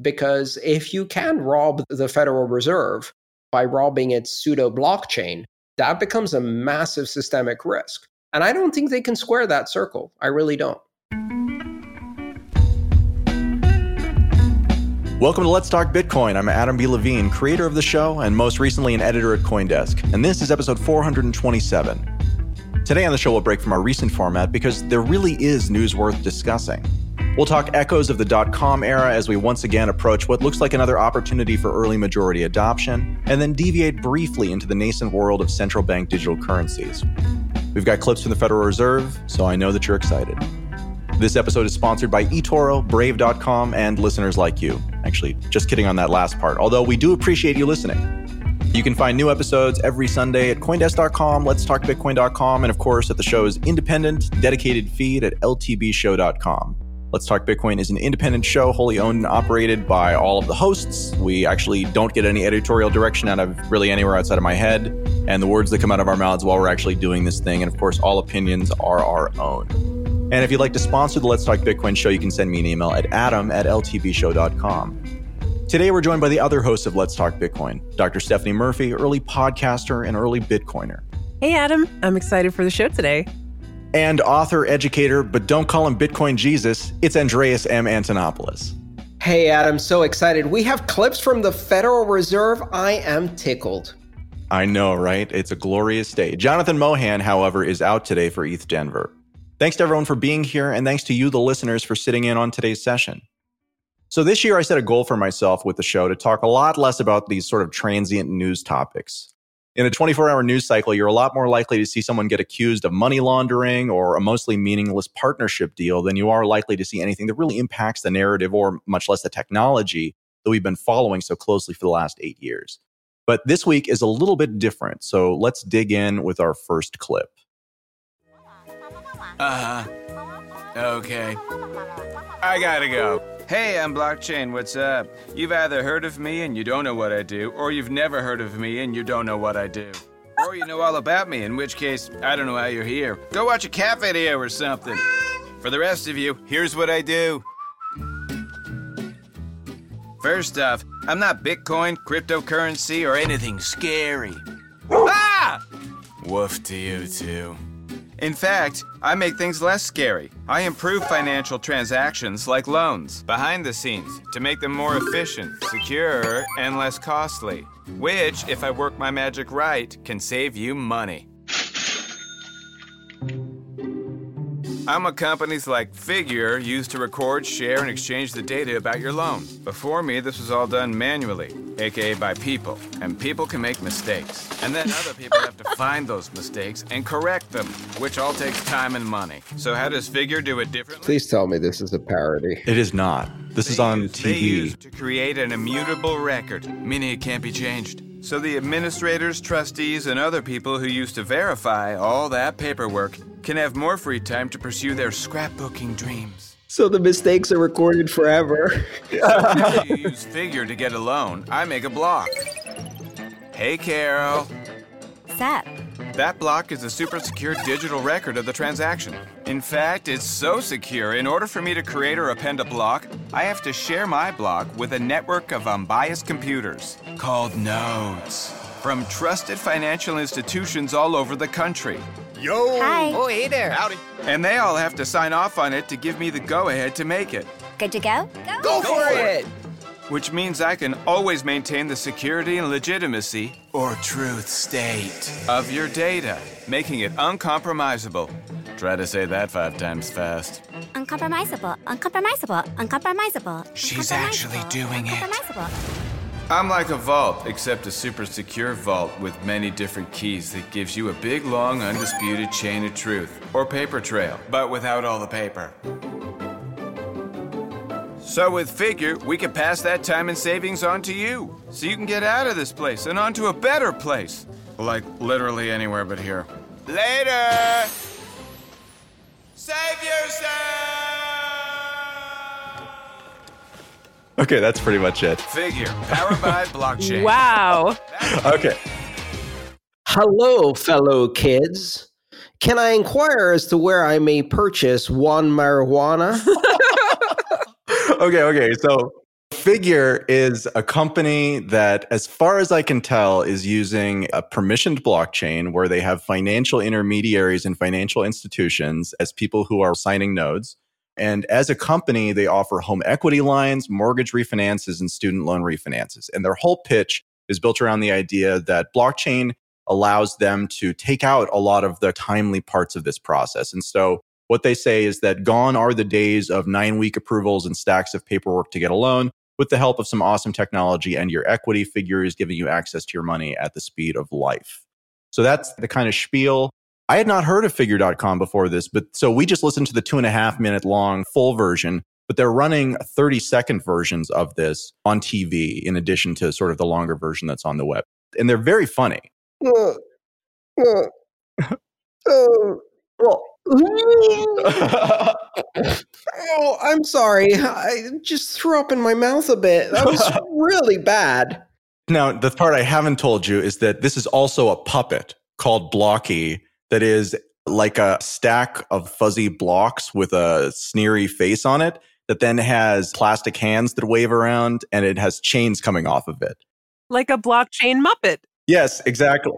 because if you can rob the Federal Reserve by robbing its pseudo blockchain, that becomes a massive systemic risk. And I don't think they can square that circle. I really don't. Welcome to Let's Talk Bitcoin. I'm Adam B. Levine, creator of the show and most recently an editor at Coindesk. And this is episode 427. Today on the show, we'll break from our recent format because there really is news worth discussing. We'll talk echoes of the dot com era as we once again approach what looks like another opportunity for early majority adoption, and then deviate briefly into the nascent world of central bank digital currencies. We've got clips from the Federal Reserve, so I know that you're excited. This episode is sponsored by eToro, Brave.com, and listeners like you. Actually, just kidding on that last part, although we do appreciate you listening. You can find new episodes every Sunday at Coindesk.com, Let's Talk Bitcoin.com, and of course at the show's independent, dedicated feed at LTBShow.com. Let's Talk Bitcoin is an independent show, wholly owned and operated by all of the hosts. We actually don't get any editorial direction out of really anywhere outside of my head, and the words that come out of our mouths while we're actually doing this thing. And of course, all opinions are our own. And if you'd like to sponsor the Let's Talk Bitcoin show, you can send me an email at adam at ltbshow.com. Today, we're joined by the other hosts of Let's Talk Bitcoin, Dr. Stephanie Murphy, early podcaster and early Bitcoiner. Hey, Adam. I'm excited for the show today. And author, educator, but don't call him Bitcoin Jesus, it's Andreas M. Antonopoulos. Hey, Adam, so excited. We have clips from the Federal Reserve. I am tickled. I know, right? It's a glorious day. Jonathan Mohan, however, is out today for ETH Denver. Thanks to everyone for being here, and thanks to you, the listeners, for sitting in on today's session. So, this year I set a goal for myself with the show to talk a lot less about these sort of transient news topics. In a 24 hour news cycle, you're a lot more likely to see someone get accused of money laundering or a mostly meaningless partnership deal than you are likely to see anything that really impacts the narrative or much less the technology that we've been following so closely for the last eight years. But this week is a little bit different. So, let's dig in with our first clip. Uh huh. Okay. I gotta go. Hey, I'm Blockchain. What's up? You've either heard of me and you don't know what I do, or you've never heard of me and you don't know what I do. Or you know all about me, in which case, I don't know how you're here. Go watch a cat video or something. For the rest of you, here's what I do. First off, I'm not Bitcoin, cryptocurrency, or anything scary. Ah! Woof to you, too. In fact, I make things less scary. I improve financial transactions like loans behind the scenes to make them more efficient, secure, and less costly. Which, if I work my magic right, can save you money. I'm what companies like Figure used to record, share, and exchange the data about your loan. Before me, this was all done manually, aka by people. And people can make mistakes. And then other people have to find those mistakes and correct them, which all takes time and money. So how does Figure do it differently? Please tell me this is a parody. It is not. This They is on use- They TV. use to create an immutable record, meaning it can't be changed. So the administrators, trustees, and other people who used to verify all that paperwork can have more free time to pursue their scrapbooking dreams. So the mistakes are recorded forever. After you use Figure to get a loan, I make a block. Hey, Carol. Set. That block is a super secure digital record of the transaction. In fact, it's so secure, in order for me to create or append a block, I have to share my block with a network of unbiased computers called nodes from trusted financial institutions all over the country. Yo! Hi. Oh, hey there. Howdy. And they all have to sign off on it to give me the go ahead to make it, Good to go? Go, for it. Which means I can always maintain the security and legitimacy, or truth state, of your data, making it uncompromisable. Try to say that five times fast. Uncompromisable, uncompromisable, uncompromisable. She's uncompromisable, actually doing it. uncompromisable. I'm like a vault, except a super secure vault with many different keys that gives you a big, long, undisputed chain of truth, or paper trail, but without all the paper. So with Figure, we can pass that time and savings on to you, so you can get out of this place and onto a better place. Like literally anywhere but here. Later! Save yourself! Okay, that's pretty much it. Figure, powered by blockchain. Wow. Okay. Hello, fellow kids. Can I inquire as to where I may purchase one marijuana? okay, okay. So Figure is a company that, as far as I can tell, is using a permissioned blockchain where they have financial intermediaries and financial institutions as people who are signing nodes. And as a company, they offer home equity lines, mortgage refinances, and student loan refinances. And their whole pitch is built around the idea that blockchain allows them to take out a lot of the timely parts of this process. And so what they say is that gone are the days of nine week approvals and stacks of paperwork to get a loan. With the help of some awesome technology and your equity figure is giving you access to your money at the speed of life. So that's the kind of spiel. I had not heard of figure.com before this, but so we just listened to the two and a half minute long full version, but they're running 30 second versions of this on TV in addition to sort of the longer version that's on the web. And they're very funny. Uh, uh, uh, well, oh, I'm sorry. I just threw up in my mouth a bit. That was really bad. Now, the part I haven't told you is that this is also a puppet called Blocky that is like a stack of fuzzy blocks with a sneery face on it that then has plastic hands that wave around and it has chains coming off of it. Like a blockchain Muppet. Yes, exactly.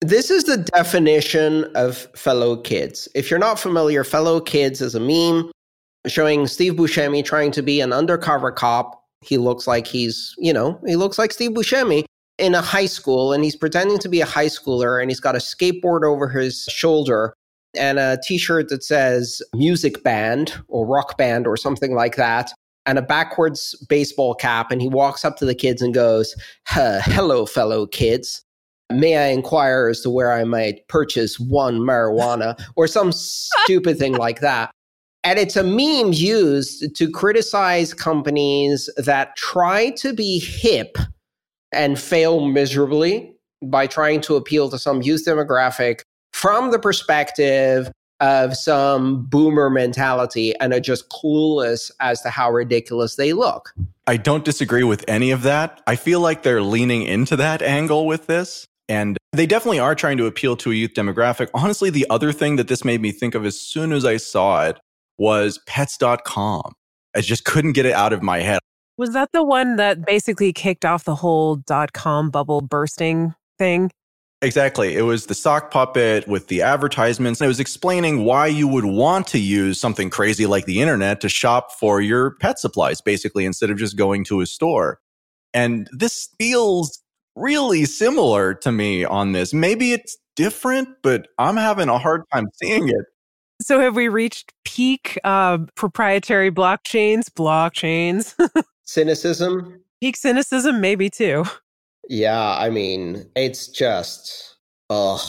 This is the definition of fellow kids. If you're not familiar, fellow kids is a meme showing Steve Buscemi trying to be an undercover cop. He looks like he's, you know, he looks like Steve Buscemi in a high school and he's pretending to be a high schooler and he's got a skateboard over his shoulder and a t-shirt that says music band or rock band or something like that and a backwards baseball cap and he walks up to the kids and goes hello fellow kids may I inquire as to where I might purchase one marijuana or some stupid thing like that. And it's a meme used to criticize companies that try to be hip and fail miserably by trying to appeal to some youth demographic from the perspective of some boomer mentality and are just clueless as to how ridiculous they look. I don't disagree with any of that. I feel like they're leaning into that angle with this. And they definitely are trying to appeal to a youth demographic. Honestly, the other thing that this made me think of as soon as I saw it was pets.com. I just couldn't get it out of my head. Was that the one that basically kicked off the whole dot com bubble bursting thing? Exactly. It was the sock puppet with the advertisements. And it was explaining why you would want to use something crazy like the internet to shop for your pet supplies, basically, instead of just going to a store. And this feels really similar to me on this. Maybe it's different, but I'm having a hard time seeing it. So, have we reached peak uh, proprietary blockchains? Blockchains. cynicism? Peak cynicism, maybe too. Yeah, I mean, it's just, ugh.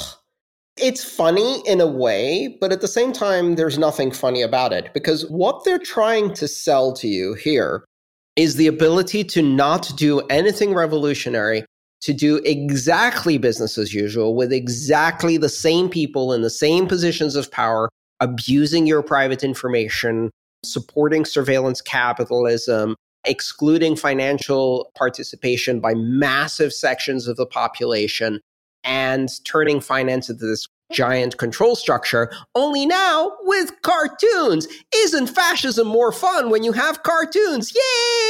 It's funny in a way, but at the same time, there's nothing funny about it because what they're trying to sell to you here is the ability to not do anything revolutionary to do exactly business as usual with exactly the same people in the same positions of power, abusing your private information, supporting surveillance capitalism, excluding financial participation by massive sections of the population, and turning finance into this giant control structure, only now with cartoons. Isn't fascism more fun when you have cartoons? Yay!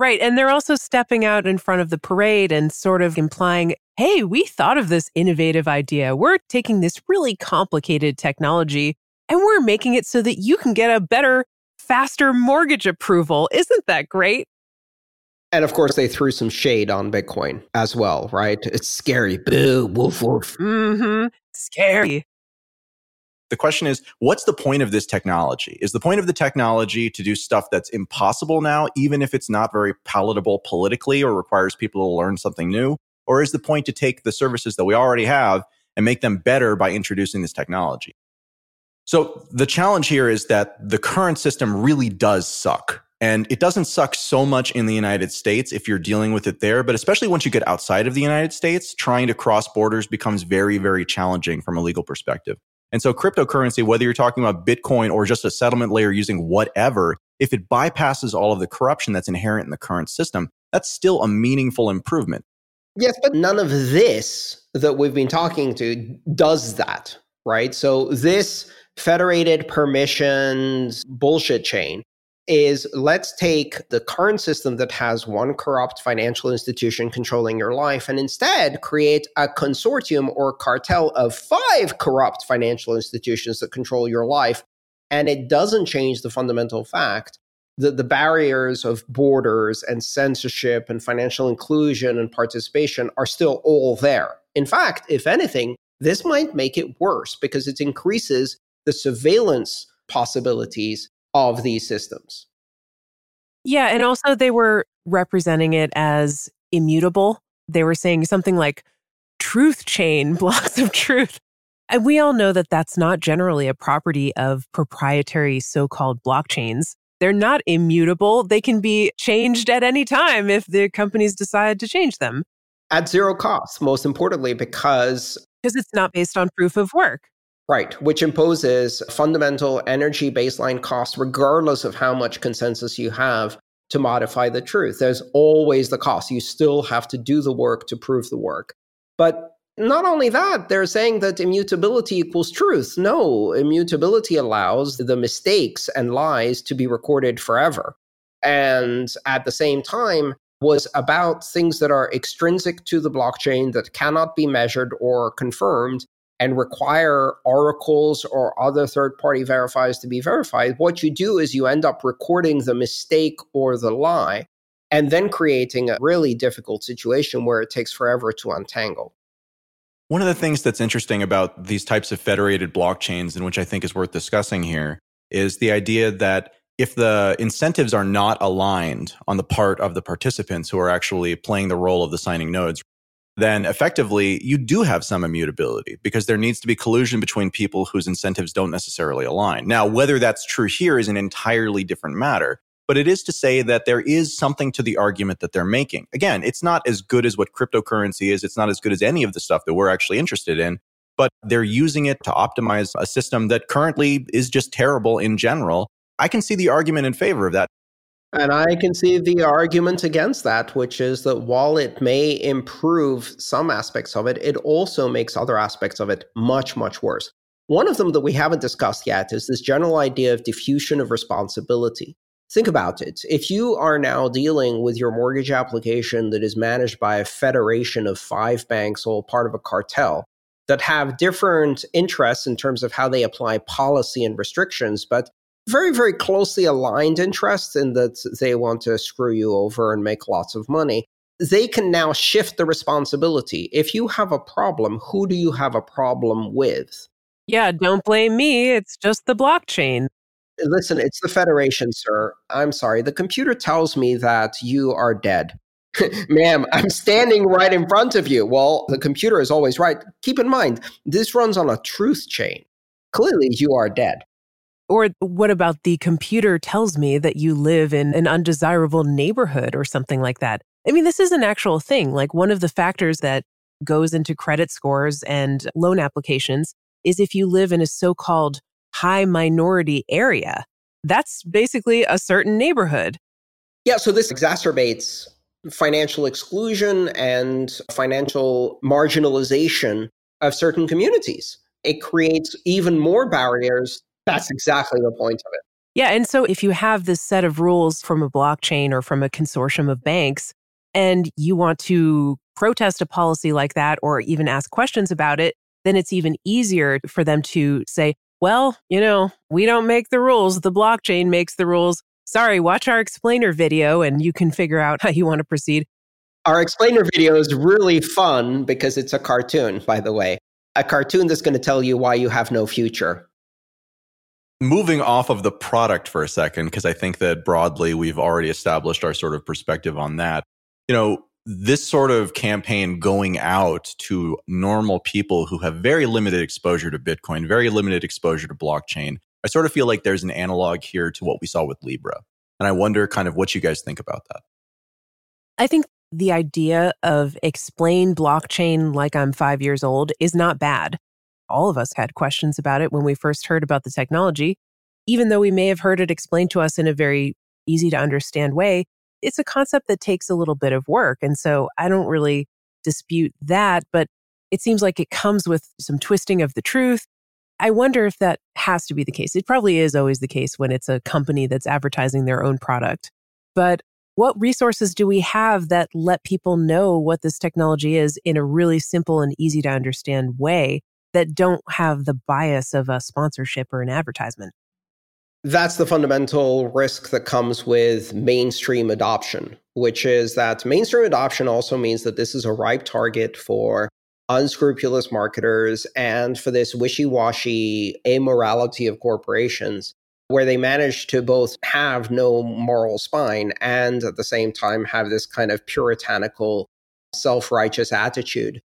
Right. And they're also stepping out in front of the parade and sort of implying, hey, we thought of this innovative idea. We're taking this really complicated technology and we're making it so that you can get a better, faster mortgage approval. Isn't that great? And of course, they threw some shade on Bitcoin as well, right? It's scary. Boo, woof, woof. Mm-hmm. Scary. The question is, what's the point of this technology? Is the point of the technology to do stuff that's impossible now, even if it's not very palatable politically or requires people to learn something new? Or is the point to take the services that we already have and make them better by introducing this technology? So the challenge here is that the current system really does suck. And it doesn't suck so much in the United States if you're dealing with it there, but especially once you get outside of the United States, trying to cross borders becomes very, very challenging from a legal perspective. And so cryptocurrency, whether you're talking about Bitcoin or just a settlement layer using whatever, if it bypasses all of the corruption that's inherent in the current system, that's still a meaningful improvement. Yes, but none of this that we've been talking to does that, right? So this federated permissions bullshit chain is let's take the current system that has one corrupt financial institution controlling your life and instead create a consortium or cartel of five corrupt financial institutions that control your life. And it doesn't change the fundamental fact that the barriers of borders and censorship and financial inclusion and participation are still all there. In fact, if anything, this might make it worse because it increases the surveillance possibilities of these systems. Yeah, and also they were representing it as immutable. They were saying something like truth chain, blocks of truth. And we all know that that's not generally a property of proprietary so called blockchains. They're not immutable. They can be changed at any time if the companies decide to change them. At zero cost, most importantly, because. Because it's not based on proof of work. Right, which imposes fundamental energy baseline costs regardless of how much consensus you have to modify the truth. There's always the cost. You still have to do the work to prove the work. But not only that, they're saying that immutability equals truth. No, immutability allows the mistakes and lies to be recorded forever. And at the same time, was about things that are extrinsic to the blockchain that cannot be measured or confirmed and require oracles or other third party verifiers to be verified, what you do is you end up recording the mistake or the lie and then creating a really difficult situation where it takes forever to untangle. One of the things that's interesting about these types of federated blockchains, and which I think is worth discussing here, is the idea that if the incentives are not aligned on the part of the participants who are actually playing the role of the signing nodes, then effectively you do have some immutability because there needs to be collusion between people whose incentives don't necessarily align. Now, whether that's true here is an entirely different matter, but it is to say that there is something to the argument that they're making. Again, it's not as good as what cryptocurrency is, it's not as good as any of the stuff that we're actually interested in, but they're using it to optimize a system that currently is just terrible in general. I can see the argument in favor of that. And I can see the argument against that, which is that while it may improve some aspects of it, it also makes other aspects of it much, much worse. One of them that we haven't discussed yet is this general idea of diffusion of responsibility. Think about it. If you are now dealing with your mortgage application that is managed by a federation of five banks, all part of a cartel, that have different interests in terms of how they apply policy and restrictions, but very, very closely aligned interests in that they want to screw you over and make lots of money. They can now shift the responsibility. If you have a problem, who do you have a problem with? Yeah, don't blame me. It's just the blockchain. Listen, it's the Federation, sir. I'm sorry. The computer tells me that you are dead. Ma'am, I'm standing right in front of you. Well, the computer is always right. Keep in mind, this runs on a truth chain. Clearly, you are dead. Or what about the computer tells me that you live in an undesirable neighborhood or something like that? I mean, this is an actual thing. Like one of the factors that goes into credit scores and loan applications is if you live in a so called high minority area. That's basically a certain neighborhood. Yeah, so this exacerbates financial exclusion and financial marginalization of certain communities. It creates even more barriers that's exactly the point of it. Yeah. And so if you have this set of rules from a blockchain or from a consortium of banks, and you want to protest a policy like that or even ask questions about it, then it's even easier for them to say, well, you know, we don't make the rules. The blockchain makes the rules. Sorry, watch our explainer video and you can figure out how you want to proceed. Our explainer video is really fun because it's a cartoon, by the way. A cartoon that's going to tell you why you have no future moving off of the product for a second, because I think that broadly we've already established our sort of perspective on that. You know, this sort of campaign going out to normal people who have very limited exposure to Bitcoin, very limited exposure to blockchain, I sort of feel like there's an analog here to what we saw with Libra. And I wonder kind of what you guys think about that. I think the idea of explain blockchain like I'm five years old is not bad all of us had questions about it when we first heard about the technology. Even though we may have heard it explained to us in a very easy to understand way, it's a concept that takes a little bit of work. And so I don't really dispute that, but it seems like it comes with some twisting of the truth. I wonder if that has to be the case. It probably is always the case when it's a company that's advertising their own product. But what resources do we have that let people know what this technology is in a really simple and easy to understand way that don't have the bias of a sponsorship or an advertisement? That's the fundamental risk that comes with mainstream adoption, which is that mainstream adoption also means that this is a ripe target for unscrupulous marketers and for this wishy washy amorality of corporations, where they manage to both have no moral spine and at the same time have this kind of puritanical, self righteous attitude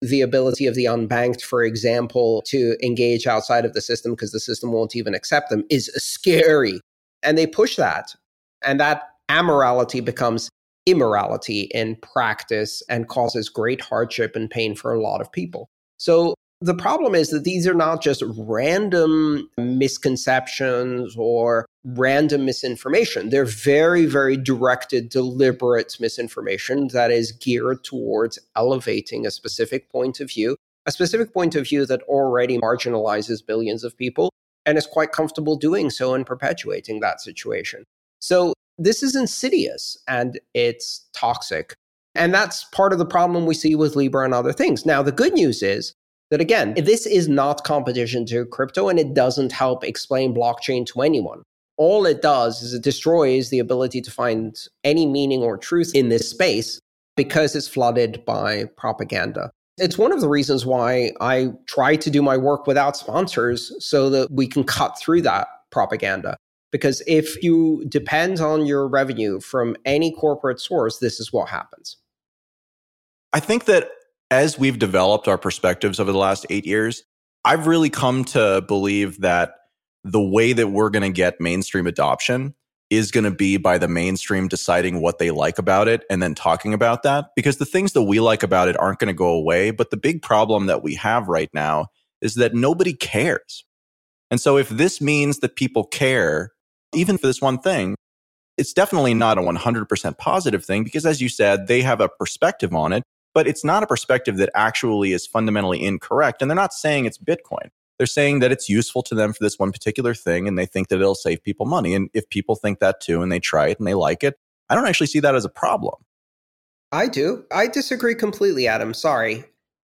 the ability of the unbanked, for example, to engage outside of the system because the system won't even accept them is scary. And they push that. And that amorality becomes immorality in practice and causes great hardship and pain for a lot of people. So the problem is that these are not just random misconceptions or random misinformation. They're very, very directed, deliberate misinformation that is geared towards elevating a specific point of view, a specific point of view that already marginalizes billions of people and is quite comfortable doing so and perpetuating that situation. So this is insidious and it's toxic. And that's part of the problem we see with Libra and other things. Now, the good news is that again, this is not competition to crypto and it doesn't help explain blockchain to anyone. All it does is it destroys the ability to find any meaning or truth in this space because it's flooded by propaganda. It's one of the reasons why I try to do my work without sponsors so that we can cut through that propaganda. Because if you depend on your revenue from any corporate source, this is what happens. I think that as we've developed our perspectives over the last eight years, I've really come to believe that the way that we're going to get mainstream adoption is going to be by the mainstream deciding what they like about it and then talking about that. Because the things that we like about it aren't going to go away. But the big problem that we have right now is that nobody cares. And so if this means that people care, even for this one thing, it's definitely not a 100% positive thing because, as you said, they have a perspective on it but it's not a perspective that actually is fundamentally incorrect. And they're not saying it's Bitcoin. They're saying that it's useful to them for this one particular thing and they think that it'll save people money. And if people think that too and they try it and they like it, I don't actually see that as a problem. I do. I disagree completely, Adam. Sorry.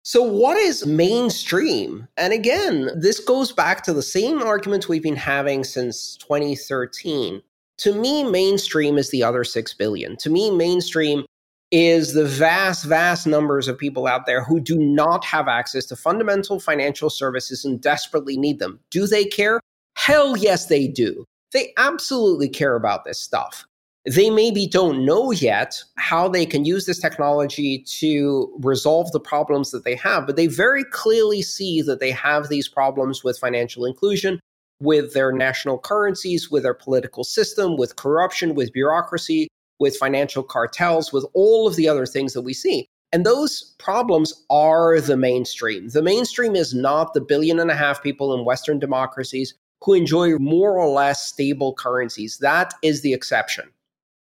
So, what is mainstream? And again, this goes back to the same argument we've been having since 2013. To me, mainstream is the other 6 billion. To me, mainstream is the vast, vast numbers of people out there who do not have access to fundamental financial services and desperately need them. Do they care? Hell yes, they do. They absolutely care about this stuff. They maybe don't know yet how they can use this technology to resolve the problems that they have, but they very clearly see that they have these problems with financial inclusion, with their national currencies, with their political system, with corruption, with bureaucracy, with financial cartels, with all of the other things that we see. And those problems are the mainstream. The mainstream is not the billion and a half people in Western democracies who enjoy more or less stable currencies. That is the exception.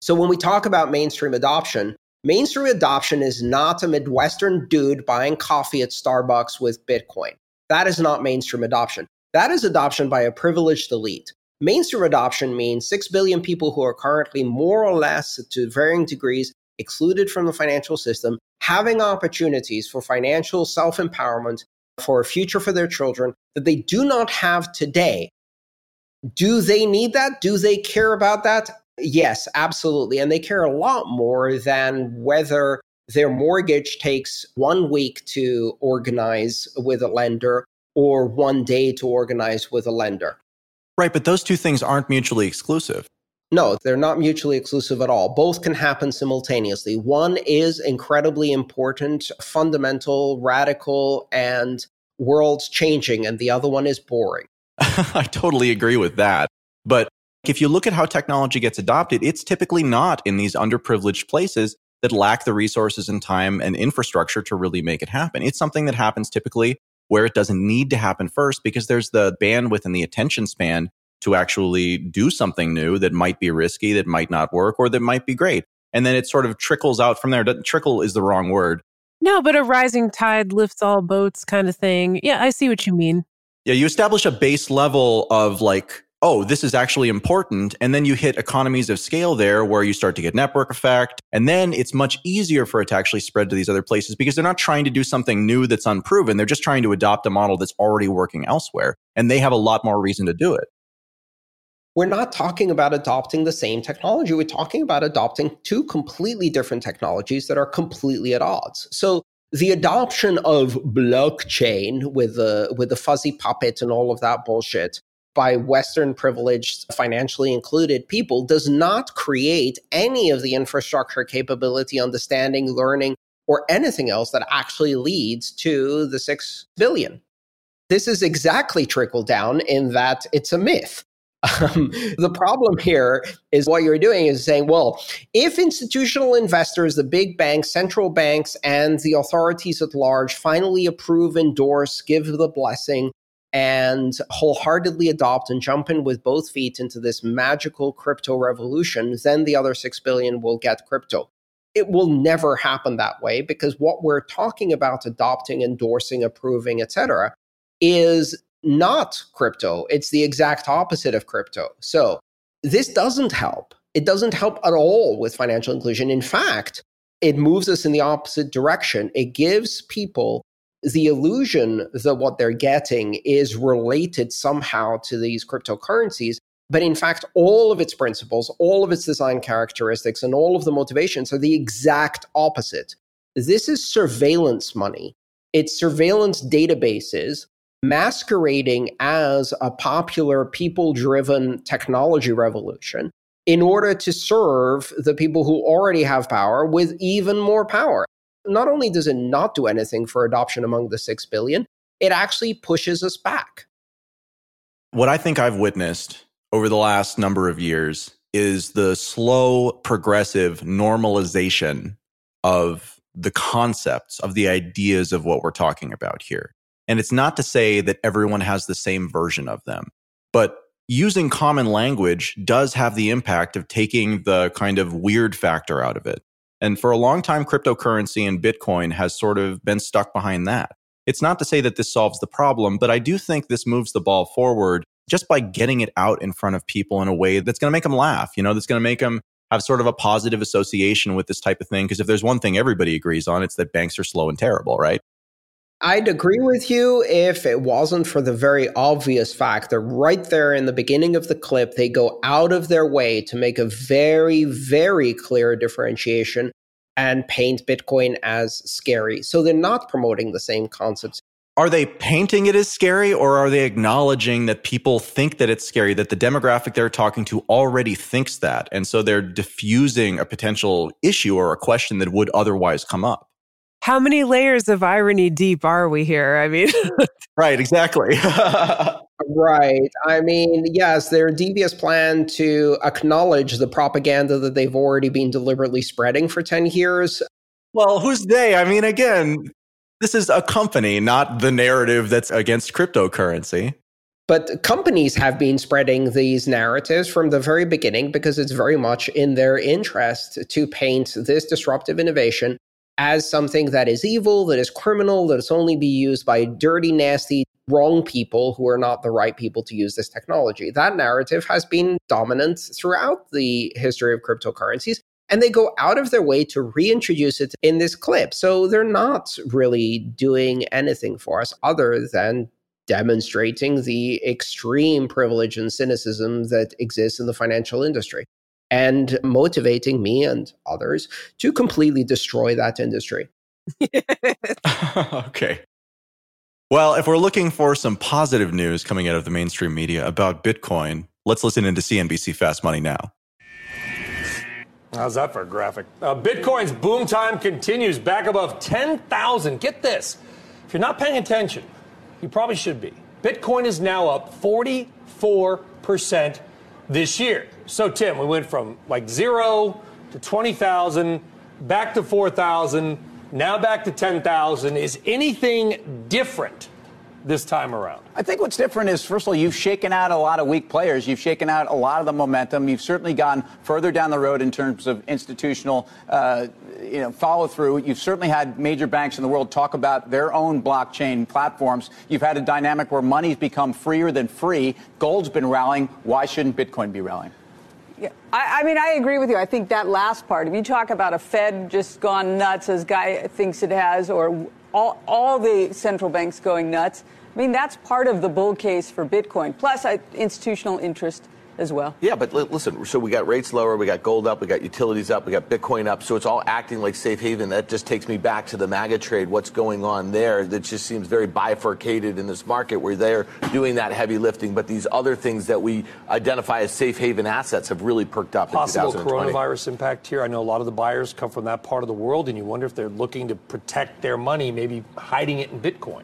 So when we talk about mainstream adoption, mainstream adoption is not a Midwestern dude buying coffee at Starbucks with Bitcoin. That is not mainstream adoption. That is adoption by a privileged elite. Mainstream adoption means 6 billion people who are currently more or less to varying degrees excluded from the financial system having opportunities for financial self empowerment for a future for their children that they do not have today. Do they need that? Do they care about that? Yes, absolutely. And they care a lot more than whether their mortgage takes one week to organize with a lender or one day to organize with a lender. Right, but those two things aren't mutually exclusive. No, they're not mutually exclusive at all. Both can happen simultaneously. One is incredibly important, fundamental, radical, and world changing, and the other one is boring. I totally agree with that. But if you look at how technology gets adopted, it's typically not in these underprivileged places that lack the resources and time and infrastructure to really make it happen. It's something that happens typically where it doesn't need to happen first because there's the bandwidth and the attention span to actually do something new that might be risky, that might not work, or that might be great. And then it sort of trickles out from there. Trickle is the wrong word. No, but a rising tide lifts all boats kind of thing. Yeah, I see what you mean. Yeah, you establish a base level of like, oh, this is actually important. And then you hit economies of scale there where you start to get network effect. And then it's much easier for it to actually spread to these other places because they're not trying to do something new that's unproven. They're just trying to adopt a model that's already working elsewhere. And they have a lot more reason to do it. We're not talking about adopting the same technology. We're talking about adopting two completely different technologies that are completely at odds. So the adoption of blockchain with the with the fuzzy puppet and all of that bullshit by Western privileged, financially included people does not create any of the infrastructure capability, understanding, learning, or anything else that actually leads to the six billion. This is exactly trickle down in that it's a myth. Um, the problem here is what you're doing is saying, well, if institutional investors, the big banks, central banks, and the authorities at large finally approve, endorse, give the blessing, and wholeheartedly adopt and jump in with both feet into this magical crypto revolution, then the other 6 billion will get crypto. It will never happen that way because what we're talking about adopting, endorsing, approving, etc., is not crypto. It's the exact opposite of crypto. So this doesn't help. It doesn't help at all with financial inclusion. In fact, it moves us in the opposite direction. It gives people the illusion that what they're getting is related somehow to these cryptocurrencies. But in fact, all of its principles, all of its design characteristics, and all of the motivations are the exact opposite. This is surveillance money. It's surveillance databases masquerading as a popular people driven technology revolution in order to serve the people who already have power with even more power. Not only does it not do anything for adoption among the 6 billion, it actually pushes us back. What I think I've witnessed over the last number of years is the slow, progressive normalization of the concepts, of the ideas of what we're talking about here. And it's not to say that everyone has the same version of them, but using common language does have the impact of taking the kind of weird factor out of it. And for a long time, cryptocurrency and Bitcoin has sort of been stuck behind that. It's not to say that this solves the problem, but I do think this moves the ball forward just by getting it out in front of people in a way that's going to make them laugh, you know, that's going to make them have sort of a positive association with this type of thing. Because if there's one thing everybody agrees on, it's that banks are slow and terrible, right? I'd agree with you if it wasn't for the very obvious fact that right there in the beginning of the clip, they go out of their way to make a very, very clear differentiation and paint Bitcoin as scary. So they're not promoting the same concepts. Are they painting it as scary or are they acknowledging that people think that it's scary, that the demographic they're talking to already thinks that? And so they're diffusing a potential issue or a question that would otherwise come up? How many layers of irony deep are we here? I mean, right, exactly. right. I mean, yes, their devious plan to acknowledge the propaganda that they've already been deliberately spreading for 10 years. Well, who's they? I mean, again, this is a company, not the narrative that's against cryptocurrency. But companies have been spreading these narratives from the very beginning because it's very much in their interest to paint this disruptive innovation as something that is evil, that is criminal, that is only be used by dirty, nasty, wrong people who are not the right people to use this technology. That narrative has been dominant throughout the history of cryptocurrencies. And they go out of their way to reintroduce it in this clip. So they're not really doing anything for us other than demonstrating the extreme privilege and cynicism that exists in the financial industry and motivating me and others to completely destroy that industry. okay. Well, if we're looking for some positive news coming out of the mainstream media about Bitcoin, let's listen into CNBC Fast Money now. How's that for a graphic? Uh, Bitcoin's boom time continues back above 10,000. Get this. If you're not paying attention, you probably should be. Bitcoin is now up 44% this year. So, Tim, we went from like zero to 20,000, back to 4,000, now back to 10,000. Is anything different this time around? I think what's different is, first of all, you've shaken out a lot of weak players. You've shaken out a lot of the momentum. You've certainly gone further down the road in terms of institutional, uh, you know, follow through. You've certainly had major banks in the world talk about their own blockchain platforms. You've had a dynamic where money's become freer than free. Gold's been rallying. Why shouldn't Bitcoin be rallying? Yeah, I, I, mean, I agree with you. I think that last part, if you talk about a Fed just gone nuts as Guy thinks it has, or all, all the central banks going nuts, I mean, that's part of the bull case for Bitcoin, plus uh, institutional interest as well. Yeah, but listen, so we got rates lower, we got gold up, we got utilities up, we got Bitcoin up, so it's all acting like safe haven. That just takes me back to the MAGA trade. What's going on there? That just seems very bifurcated in this market where they're doing that heavy lifting, but these other things that we identify as safe haven assets have really perked up. Possible coronavirus impact here. I know a lot of the buyers come from that part of the world, and you wonder if they're looking to protect their money, maybe hiding it in Bitcoin.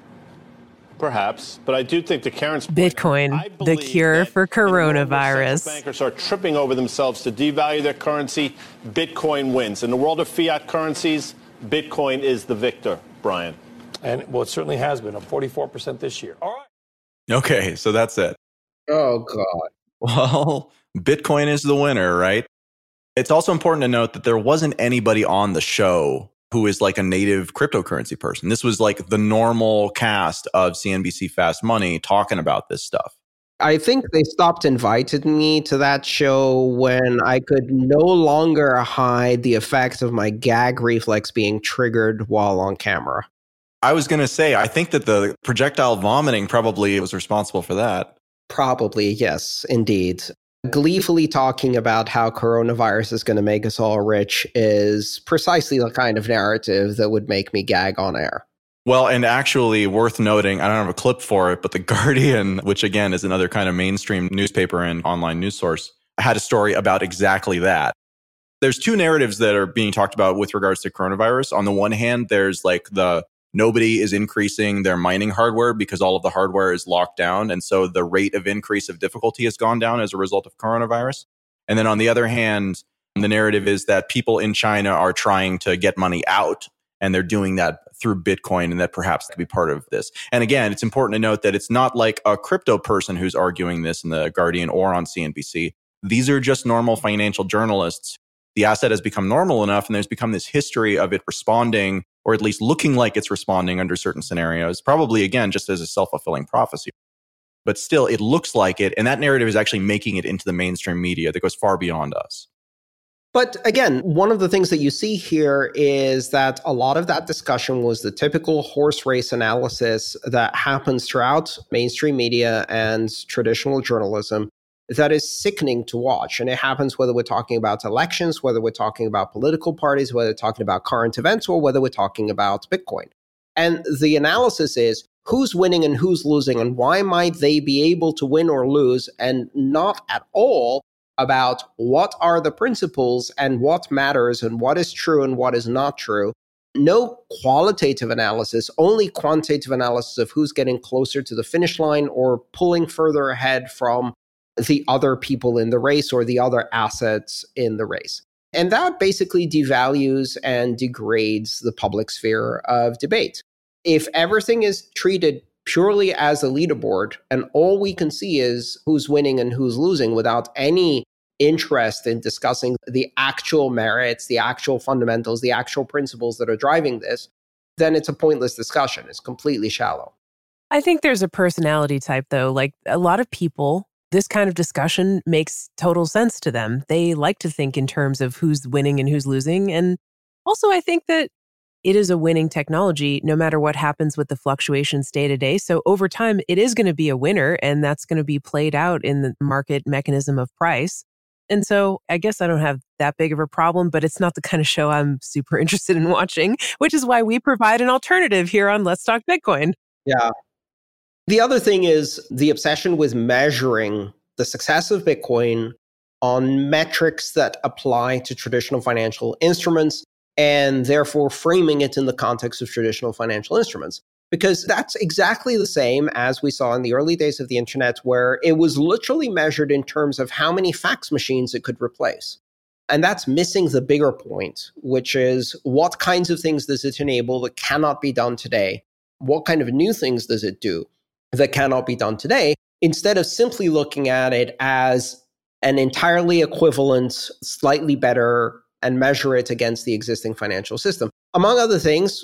Perhaps, but I do think the Karen's Bitcoin, the cure for coronavirus. Bankers are tripping over themselves to devalue their currency. Bitcoin wins. In the world of fiat currencies, Bitcoin is the victor, Brian. And well, it certainly has been up 44% this year. All right. Okay, so that's it. Oh, God. Well, Bitcoin is the winner, right? It's also important to note that there wasn't anybody on the show who is like a native cryptocurrency person. This was like the normal cast of CNBC Fast Money talking about this stuff. I think they stopped inviting me to that show when I could no longer hide the effects of my gag reflex being triggered while on camera. I was going to say, I think that the projectile vomiting probably was responsible for that. Probably, yes, indeed gleefully talking about how coronavirus is going to make us all rich is precisely the kind of narrative that would make me gag on air. Well, and actually worth noting, I don't have a clip for it, but The Guardian, which again is another kind of mainstream newspaper and online news source, had a story about exactly that. There's two narratives that are being talked about with regards to coronavirus. On the one hand, there's like the nobody is increasing their mining hardware because all of the hardware is locked down. And so the rate of increase of difficulty has gone down as a result of coronavirus. And then on the other hand, the narrative is that people in China are trying to get money out and they're doing that through Bitcoin and that perhaps could be part of this. And again, it's important to note that it's not like a crypto person who's arguing this in the Guardian or on CNBC. These are just normal financial journalists. The asset has become normal enough and there's become this history of it responding or at least looking like it's responding under certain scenarios, probably again, just as a self fulfilling prophecy. But still, it looks like it. And that narrative is actually making it into the mainstream media that goes far beyond us. But again, one of the things that you see here is that a lot of that discussion was the typical horse race analysis that happens throughout mainstream media and traditional journalism that is sickening to watch. And it happens whether we're talking about elections, whether we're talking about political parties, whether we're talking about current events, or whether we're talking about Bitcoin. And the analysis is who's winning and who's losing, and why might they be able to win or lose, and not at all about what are the principles and what matters and what is true and what is not true. No qualitative analysis, only quantitative analysis of who's getting closer to the finish line or pulling further ahead from the other people in the race or the other assets in the race. And that basically devalues and degrades the public sphere of debate. If everything is treated purely as a leaderboard and all we can see is who's winning and who's losing without any interest in discussing the actual merits, the actual fundamentals, the actual principles that are driving this, then it's a pointless discussion. It's completely shallow. I think there's a personality type, though. Like a lot of people this kind of discussion makes total sense to them. They like to think in terms of who's winning and who's losing. And also, I think that it is a winning technology no matter what happens with the fluctuations day to day. So over time, it is going to be a winner, and that's going to be played out in the market mechanism of price. And so I guess I don't have that big of a problem, but it's not the kind of show I'm super interested in watching, which is why we provide an alternative here on Let's Talk Bitcoin. Yeah. The other thing is the obsession with measuring the success of Bitcoin on metrics that apply to traditional financial instruments and therefore framing it in the context of traditional financial instruments. Because that's exactly the same as we saw in the early days of the internet, where it was literally measured in terms of how many fax machines it could replace. And that's missing the bigger point, which is what kinds of things does it enable that cannot be done today? What kind of new things does it do? That cannot be done today, instead of simply looking at it as an entirely equivalent, slightly better, and measure it against the existing financial system. Among other things,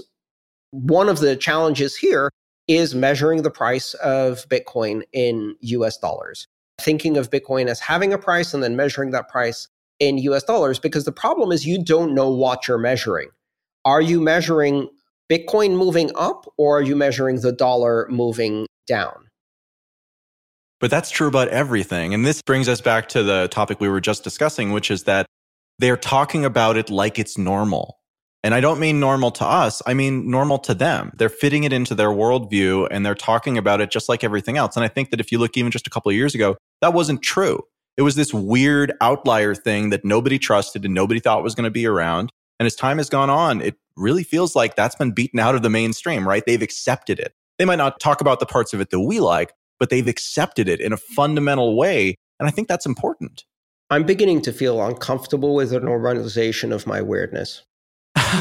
one of the challenges here is measuring the price of Bitcoin in US dollars. Thinking of Bitcoin as having a price and then measuring that price in US dollars, because the problem is you don't know what you're measuring. Are you measuring Bitcoin moving up or are you measuring the dollar moving down? But that's true about everything. And this brings us back to the topic we were just discussing, which is that they're talking about it like it's normal. And I don't mean normal to us, I mean normal to them. They're fitting it into their worldview and they're talking about it just like everything else. And I think that if you look even just a couple of years ago, that wasn't true. It was this weird outlier thing that nobody trusted and nobody thought was going to be around. And as time has gone on, it really feels like that's been beaten out of the mainstream, right? They've accepted it. They might not talk about the parts of it that we like, but they've accepted it in a fundamental way. And I think that's important. I'm beginning to feel uncomfortable with the normalization of my weirdness.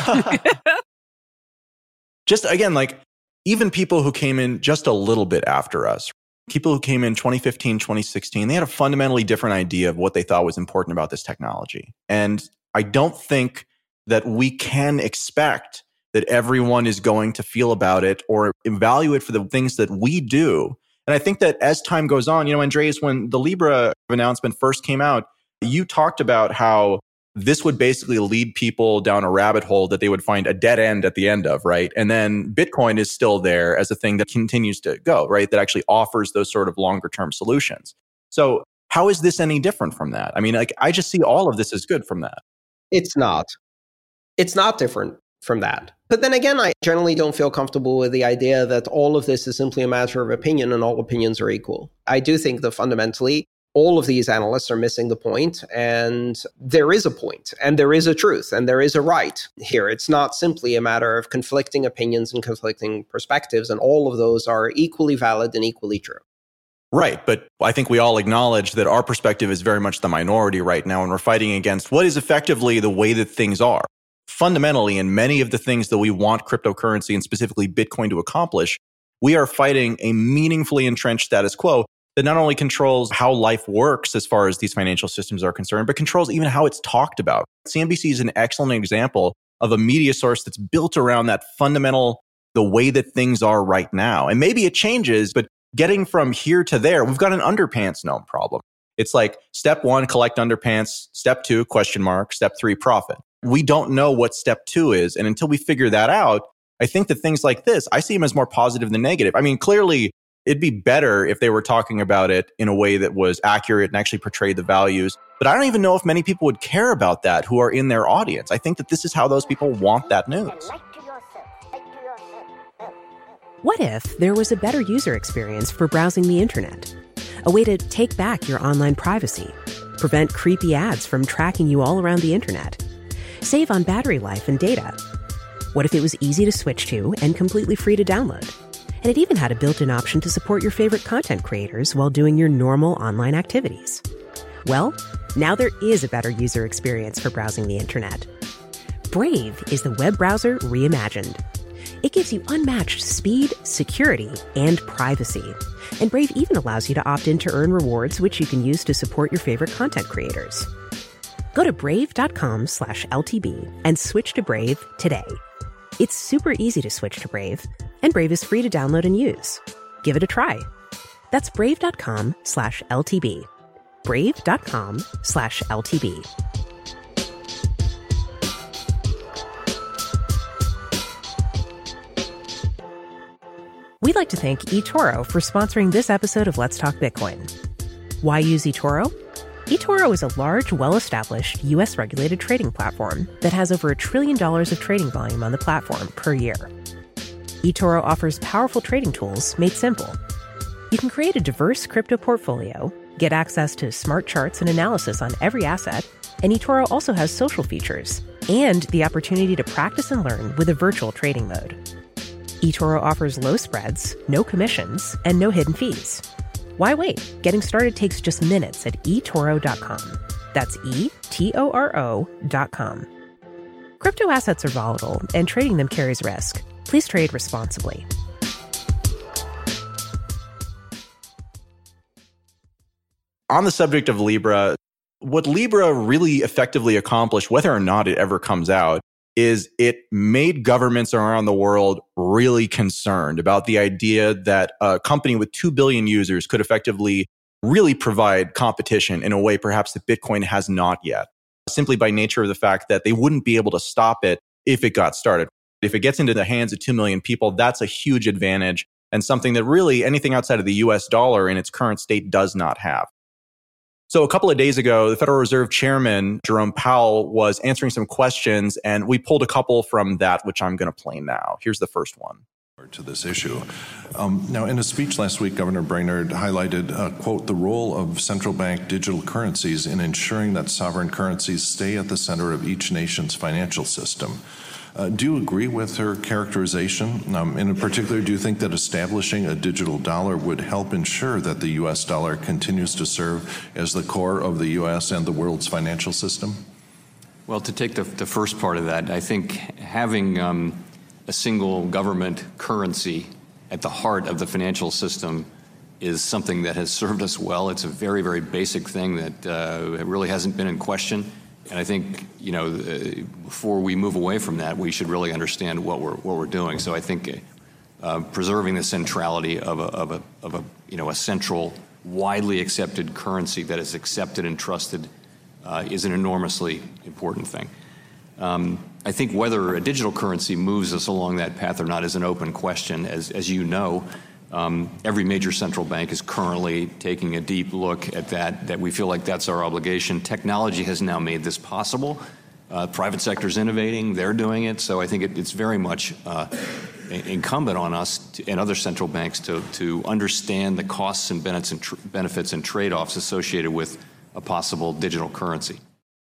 just again, like even people who came in just a little bit after us, people who came in 2015, 2016, they had a fundamentally different idea of what they thought was important about this technology. And I don't think that we can expect that everyone is going to feel about it or evaluate for the things that we do and I think that as time goes on, you know, Andreas, when the Libra announcement first came out, you talked about how this would basically lead people down a rabbit hole that they would find a dead end at the end of, right? And then Bitcoin is still there as a thing that continues to go, right? That actually offers those sort of longer term solutions. So, how is this any different from that? I mean, like, I just see all of this as good from that. It's not. It's not different from that. But then again, I generally don't feel comfortable with the idea that all of this is simply a matter of opinion and all opinions are equal. I do think that fundamentally, all of these analysts are missing the point, and there is a point, and there is a truth, and there is a right here. It's not simply a matter of conflicting opinions and conflicting perspectives, and all of those are equally valid and equally true. Right. But I think we all acknowledge that our perspective is very much the minority right now, and we're fighting against what is effectively the way that things are fundamentally in many of the things that we want cryptocurrency and specifically Bitcoin to accomplish, we are fighting a meaningfully entrenched status quo that not only controls how life works as far as these financial systems are concerned, but controls even how it's talked about. CNBC is an excellent example of a media source that's built around that fundamental, the way that things are right now. And maybe it changes, but getting from here to there, we've got an underpants gnome problem. It's like step one, collect underpants. Step two, question mark. Step three, profit we don't know what step two is. And until we figure that out, I think that things like this, I see them as more positive than negative. I mean, clearly, it'd be better if they were talking about it in a way that was accurate and actually portrayed the values. But I don't even know if many people would care about that who are in their audience. I think that this is how those people want that news. What if there was a better user experience for browsing the internet? A way to take back your online privacy, prevent creepy ads from tracking you all around the internet Save on battery life and data. What if it was easy to switch to and completely free to download? And it even had a built in option to support your favorite content creators while doing your normal online activities. Well, now there is a better user experience for browsing the internet. Brave is the web browser reimagined. It gives you unmatched speed, security, and privacy. And Brave even allows you to opt in to earn rewards, which you can use to support your favorite content creators. Go to brave.com slash LTB and switch to Brave today. It's super easy to switch to Brave, and Brave is free to download and use. Give it a try. That's brave.com slash LTB. Brave.com slash LTB. We'd like to thank eToro for sponsoring this episode of Let's Talk Bitcoin. Why use eToro? eToro is a large, well established, US regulated trading platform that has over a trillion dollars of trading volume on the platform per year. eToro offers powerful trading tools made simple. You can create a diverse crypto portfolio, get access to smart charts and analysis on every asset, and eToro also has social features and the opportunity to practice and learn with a virtual trading mode. eToro offers low spreads, no commissions, and no hidden fees. Why wait? Getting started takes just minutes at eToro.com. That's E T O R O.com. Crypto assets are volatile, and trading them carries risk. Please trade responsibly. On the subject of Libra, what Libra really effectively accomplished, whether or not it ever comes out, is it made governments around the world really concerned about the idea that a company with 2 billion users could effectively really provide competition in a way perhaps that Bitcoin has not yet, simply by nature of the fact that they wouldn't be able to stop it if it got started. If it gets into the hands of 2 million people, that's a huge advantage and something that really anything outside of the US dollar in its current state does not have. So a couple of days ago, the Federal Reserve Chairman, Jerome Powell, was answering some questions, and we pulled a couple from that, which I'm going to play now. Here's the first one to this issue. Um, now, in a speech last week, Governor Brainard highlighted, uh, quote, the role of central bank digital currencies in ensuring that sovereign currencies stay at the center of each nation's financial system. Uh, do you agree with her characterization? Um, in particular, do you think that establishing a digital dollar would help ensure that the U.S. dollar continues to serve as the core of the U.S. and the world's financial system? Well, to take the, the first part of that, I think having um, a single government currency at the heart of the financial system is something that has served us well. It's a very, very basic thing that uh, really hasn't been in question. And I think, you know, uh, before we move away from that, we should really understand what we're, what we're doing. So I think uh, preserving the centrality of a, of, a, of a, you know, a central, widely accepted currency that is accepted and trusted uh, is an enormously important thing. Um, I think whether a digital currency moves us along that path or not is an open question. As, as you know, um, every major central bank is currently taking a deep look at that, that we feel like that's our obligation. Technology has now made this possible. Uh, private sector is innovating, they're doing it. So I think it, it's very much uh, incumbent on us to, and other central banks to, to understand the costs and benefits and, tr- benefits and trade offs associated with a possible digital currency.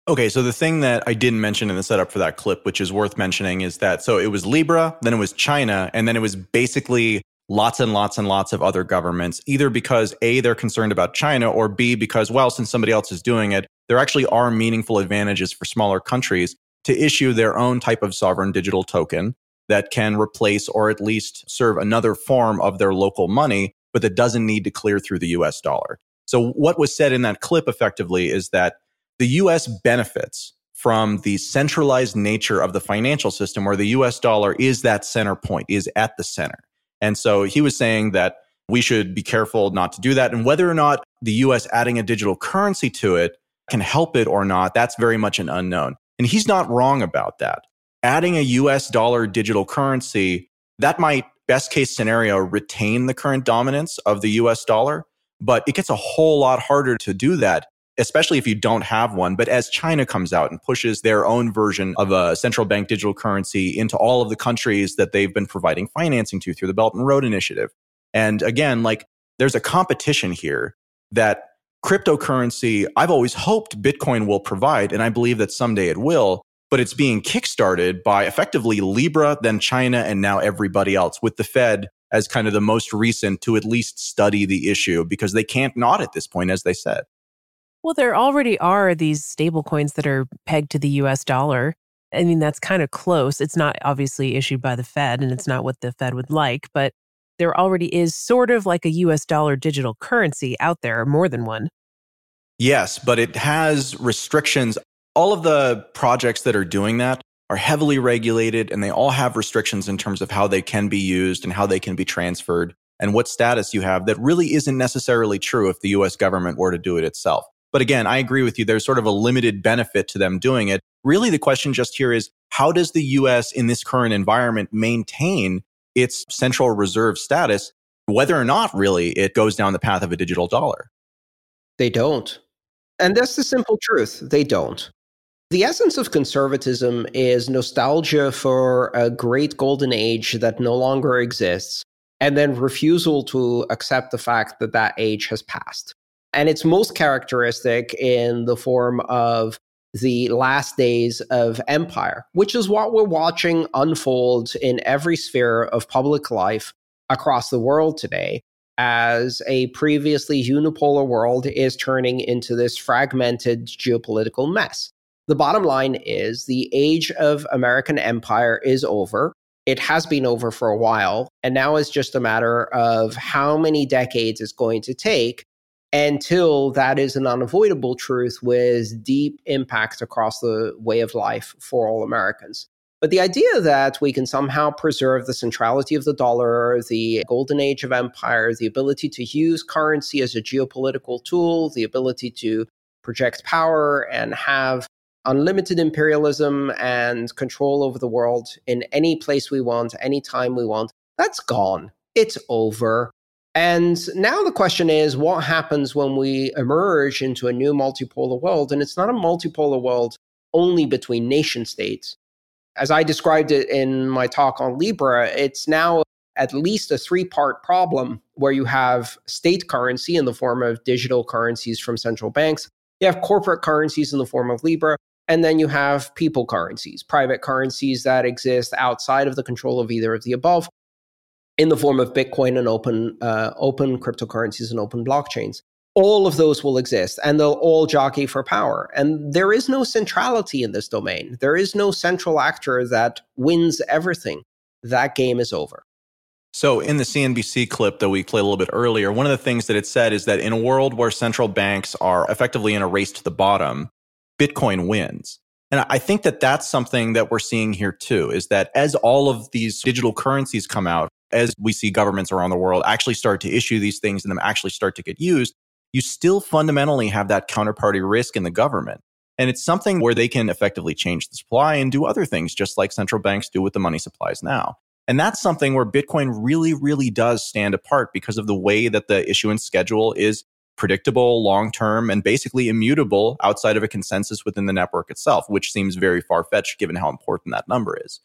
Okay, so the thing that I didn't mention in the setup for that clip, which is worth mentioning, is that so it was Libra, then it was China, and then it was basically lots and lots and lots of other governments, either because A, they're concerned about China, or B, because, well, since somebody else is doing it, there actually are meaningful advantages for smaller countries to issue their own type of sovereign digital token that can replace or at least serve another form of their local money, but that doesn't need to clear through the US dollar. So, what was said in that clip effectively is that the US benefits from the centralized nature of the financial system where the US dollar is that center point, is at the center. And so he was saying that we should be careful not to do that. And whether or not the US adding a digital currency to it can help it or not, that's very much an unknown. And he's not wrong about that. Adding a US dollar digital currency, that might, best case scenario, retain the current dominance of the US dollar, but it gets a whole lot harder to do that especially if you don't have one. But as China comes out and pushes their own version of a central bank digital currency into all of the countries that they've been providing financing to through the Belt and Road Initiative. And again, like there's a competition here that cryptocurrency, I've always hoped Bitcoin will provide, and I believe that someday it will. But it's being kickstarted by effectively Libra, then China, and now everybody else, with the Fed as kind of the most recent to at least study the issue because they can't not at this point, as they said. Well, there already are these stable coins that are pegged to the US dollar. I mean, that's kind of close. It's not obviously issued by the Fed and it's not what the Fed would like, but there already is sort of like a US dollar digital currency out there, more than one. Yes, but it has restrictions. All of the projects that are doing that are heavily regulated and they all have restrictions in terms of how they can be used and how they can be transferred and what status you have that really isn't necessarily true if the US government were to do it itself. But again, I agree with you. There's sort of a limited benefit to them doing it. Really, the question just here is how does the US in this current environment maintain its central reserve status, whether or not really it goes down the path of a digital dollar? They don't. And that's the simple truth. They don't. The essence of conservatism is nostalgia for a great golden age that no longer exists, and then refusal to accept the fact that that age has passed. And it's most characteristic in the form of the last days of empire, which is what we're watching unfold in every sphere of public life across the world today as a previously unipolar world is turning into this fragmented geopolitical mess. The bottom line is the age of American empire is over. It has been over for a while, and now it's just a matter of how many decades it's going to take until that is an unavoidable truth with deep impact across the way of life for all Americans. But the idea that we can somehow preserve the centrality of the dollar, the golden age of empire, the ability to use currency as a geopolitical tool, the ability to project power and have unlimited imperialism and control over the world in any place we want, any time we want, that's gone. It's over. And now the question is what happens when we emerge into a new multipolar world? And it's not a multipolar world only between nation states. As I described it in my talk on Libra, it's now at least a three part problem where you have state currency in the form of digital currencies from central banks, you have corporate currencies in the form of Libra, and then you have people currencies, private currencies that exist outside of the control of either of the above in the form of Bitcoin and open, uh, open cryptocurrencies and open blockchains. All of those will exist and they'll all jockey for power. And there is no centrality in this domain. There is no central actor that wins everything. That game is over. So, in the CNBC clip that we played a little bit earlier, one of the things that it said is that in a world where central banks are effectively in a race to the bottom, Bitcoin wins. And I think that that's something that we're seeing here too, is that as all of these digital currencies come out, as we see governments around the world actually start to issue these things and them actually start to get used, you still fundamentally have that counterparty risk in the government. And it's something where they can effectively change the supply and do other things, just like central banks do with the money supplies now. And that's something where Bitcoin really, really does stand apart because of the way that the issuance schedule is predictable, long term, and basically immutable outside of a consensus within the network itself, which seems very far fetched given how important that number is.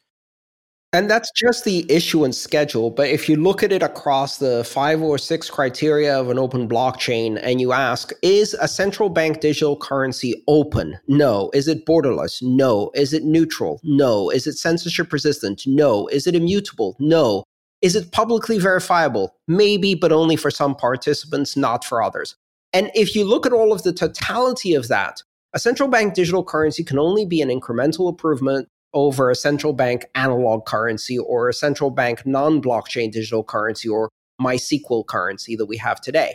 And that's just the issuance schedule. But if you look at it across the five or six criteria of an open blockchain and you ask, is a central bank digital currency open? No. Is it borderless? No. Is it neutral? No. Is it censorship resistant? No. Is it immutable? No. Is it publicly verifiable? Maybe, but only for some participants, not for others. And if you look at all of the totality of that, a central bank digital currency can only be an incremental improvement over a central bank analog currency or a central bank non blockchain digital currency or MySQL currency that we have today.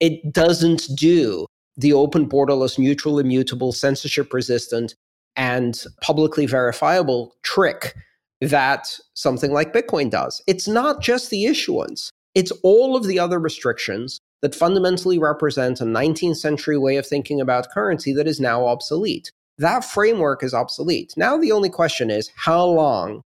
It doesn't do the open, borderless, neutral, immutable, censorship resistant, and publicly verifiable trick that something like Bitcoin does. It's not just the issuance, it's all of the other restrictions that fundamentally represent a 19th century way of thinking about currency that is now obsolete. That framework is obsolete. Now, the only question is how long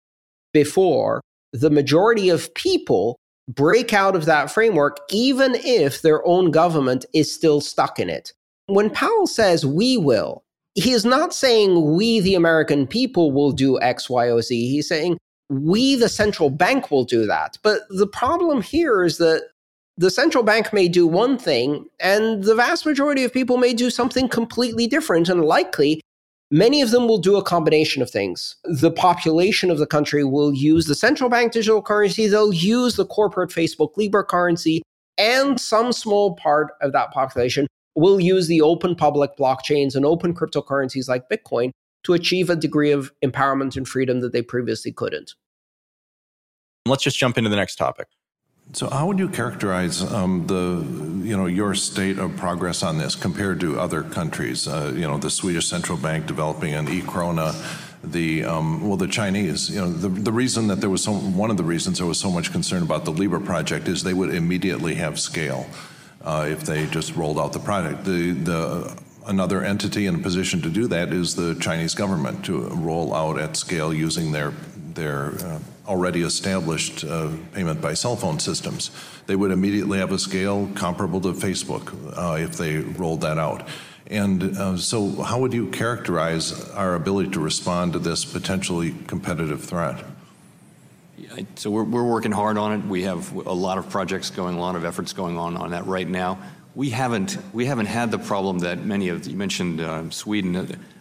before the majority of people break out of that framework, even if their own government is still stuck in it. When Powell says we will, he is not saying we, the American people, will do X, Y, or Z. He's saying we, the central bank, will do that. But the problem here is that the central bank may do one thing, and the vast majority of people may do something completely different, and likely many of them will do a combination of things. The population of the country will use the central bank digital currency, they'll use the corporate Facebook Libra currency, and some small part of that population will use the open public blockchains and open cryptocurrencies like Bitcoin to achieve a degree of empowerment and freedom that they previously couldn't. Let's just jump into the next topic. So, how would you characterize um, the, you know, your state of progress on this compared to other countries? Uh, you know, the Swedish central bank developing an e-krona, the um, well, the Chinese. You know, the the reason that there was so one of the reasons there was so much concern about the Libra project is they would immediately have scale uh, if they just rolled out the product. The the another entity in a position to do that is the Chinese government to roll out at scale using their their uh, already established uh, payment by cell phone systems. They would immediately have a scale comparable to Facebook uh, if they rolled that out. And uh, so, how would you characterize our ability to respond to this potentially competitive threat? So, we're, we're working hard on it. We have a lot of projects going, a lot of efforts going on on that right now we haven't we haven't had the problem that many of you mentioned uh, Sweden.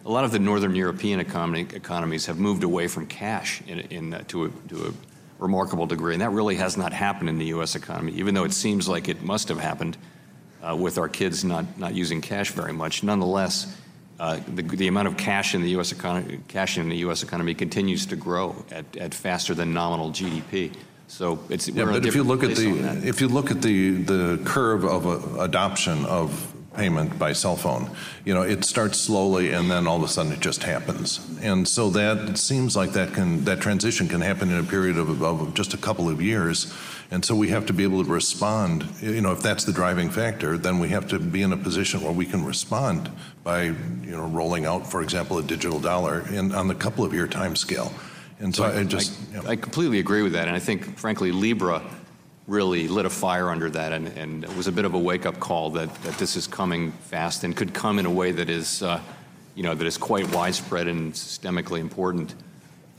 A lot of the northern European economy, economies have moved away from cash in, in uh, to a, to a remarkable degree, and that really has not happened in the U.S. economy. Even though it seems like it must have happened uh, with our kids not not using cash very much, nonetheless. Uh, the, the, amount of cash in the U.S. economy, cash in the U.S. economy continues to grow at, at faster than nominal GDP. So it's yeah, but if you look at the if you look at the the curve of uh, adoption of payment by cell phone. You know, it starts slowly and then all of a sudden it just happens. And so that seems like that can that transition can happen in a period of, of just a couple of years. And so we have to be able to respond. You know, if that's the driving factor, then we have to be in a position where we can respond by, you know, rolling out, for example, a digital dollar in, on the couple of year time scale. And so, I, I, just, I. I completely agree with that. And I think, frankly, Libra really lit a fire under that and, and it was a bit of a wake-up call that, that this is coming fast and could come in a way that is, uh, you know, that is quite widespread and systemically important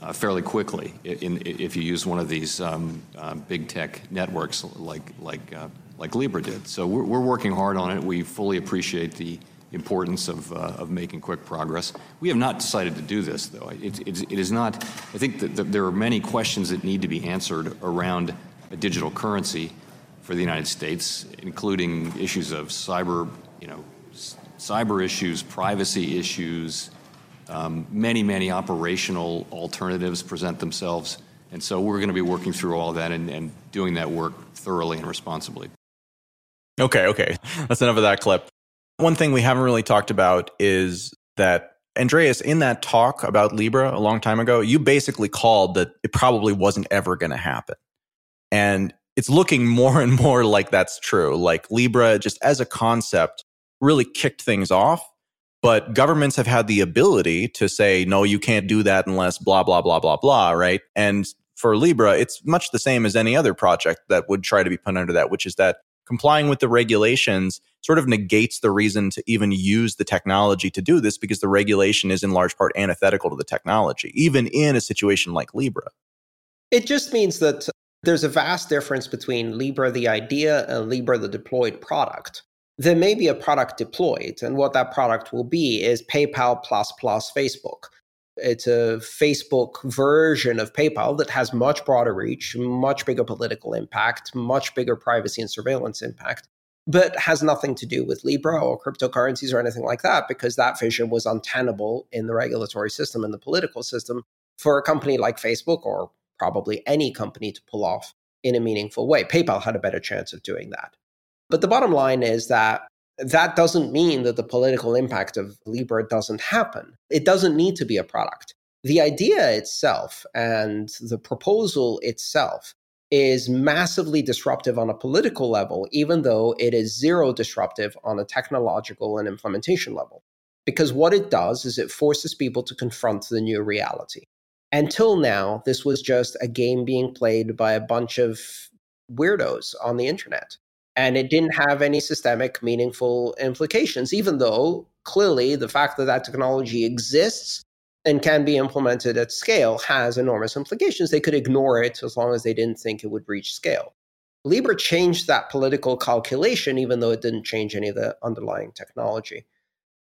uh, fairly quickly in, in, if you use one of these um, uh, big tech networks like, like, uh, like Libra did. So we're, we're, working hard on it. We fully appreciate the importance of, uh, of making quick progress. We have not decided to do this, though. It, it, it is not, I think that there are many questions that need to be answered around a digital currency for the United States, including issues of cyber, you know, cyber issues, privacy issues. Um, many, many operational alternatives present themselves. And so we're going to be working through all that and, and doing that work thoroughly and responsibly. Okay, okay. That's enough of that clip. One thing we haven't really talked about is that Andreas, in that talk about Libra a long time ago, you basically called that it probably wasn't ever going to happen. And it's looking more and more like that's true. Like Libra, just as a concept, really kicked things off. But governments have had the ability to say, no, you can't do that unless blah, blah, blah, blah, blah, right? And for Libra, it's much the same as any other project that would try to be put under that, which is that complying with the regulations sort of negates the reason to even use the technology to do this because the regulation is in large part antithetical to the technology, even in a situation like Libra. It just means that there's a vast difference between Libra, the idea, and Libra, the deployed product. There may be a product deployed, and what that product will be is PayPal plus plus Facebook. It's a Facebook version of PayPal that has much broader reach, much bigger political impact, much bigger privacy and surveillance impact, but has nothing to do with Libra or cryptocurrencies or anything like that because that vision was untenable in the regulatory system and the political system for a company like Facebook or probably any company to pull off in a meaningful way. PayPal had a better chance of doing that. But the bottom line is that that doesn't mean that the political impact of Libra doesn't happen. It doesn't need to be a product. The idea itself and the proposal itself is massively disruptive on a political level, even though it is zero disruptive on a technological and implementation level. Because what it does is it forces people to confront the new reality. Until now, this was just a game being played by a bunch of weirdos on the internet. And it didn't have any systemic, meaningful implications, even though clearly the fact that that technology exists and can be implemented at scale has enormous implications. They could ignore it as long as they didn't think it would reach scale. Libra changed that political calculation, even though it didn't change any of the underlying technology.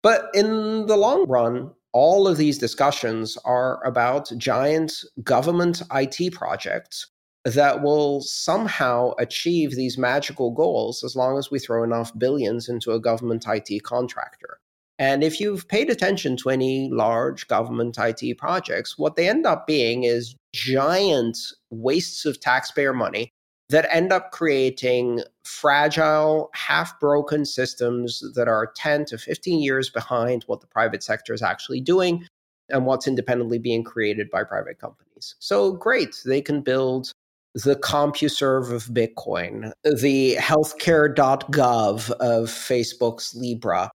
But in the long run, all of these discussions are about giant government IT projects that will somehow achieve these magical goals as long as we throw enough billions into a government IT contractor. And if you've paid attention to any large government IT projects, what they end up being is giant wastes of taxpayer money that end up creating fragile, half broken systems that are 10 to 15 years behind what the private sector is actually doing and what's independently being created by private companies. So, great, they can build the CompuServe of Bitcoin, the healthcare.gov of Facebook's Libra,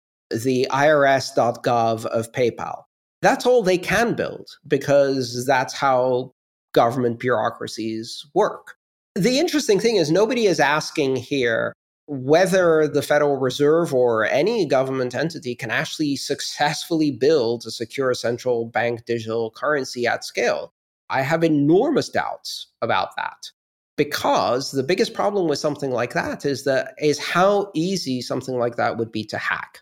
the IRS.gov of PayPal. That's all they can build because that's how government bureaucracies work. The interesting thing is, nobody is asking here whether the Federal Reserve or any government entity can actually successfully build a secure central bank digital currency at scale. I have enormous doubts about that because the biggest problem with something like that is that is how easy something like that would be to hack.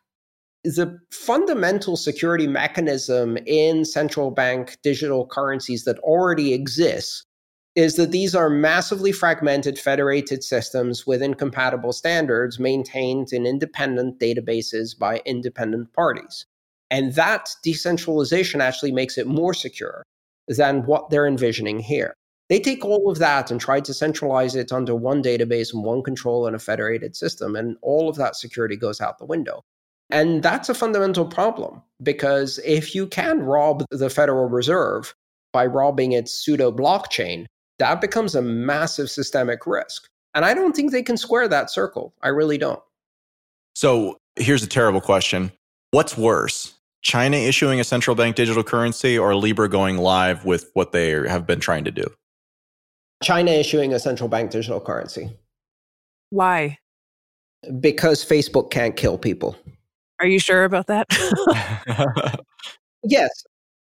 The fundamental security mechanism in central bank digital currencies that already exists is that these are massively fragmented federated systems with incompatible standards maintained in independent databases by independent parties. And that decentralization actually makes it more secure than what they're envisioning here. They take all of that and try to centralize it under one database and one control in a federated system, and all of that security goes out the window. And that's a fundamental problem because if you can rob the Federal Reserve by robbing its pseudo blockchain, that becomes a massive systemic risk. And I don't think they can square that circle. I really don't. So here's a terrible question What's worse, China issuing a central bank digital currency or Libra going live with what they have been trying to do? China issuing a central bank digital currency. Why? Because Facebook can't kill people. Are you sure about that? yes,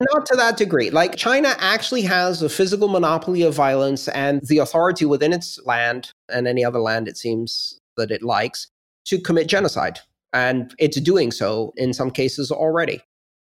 not to that degree. Like China actually has a physical monopoly of violence and the authority within its land and any other land it seems that it likes to commit genocide. And it's doing so in some cases already.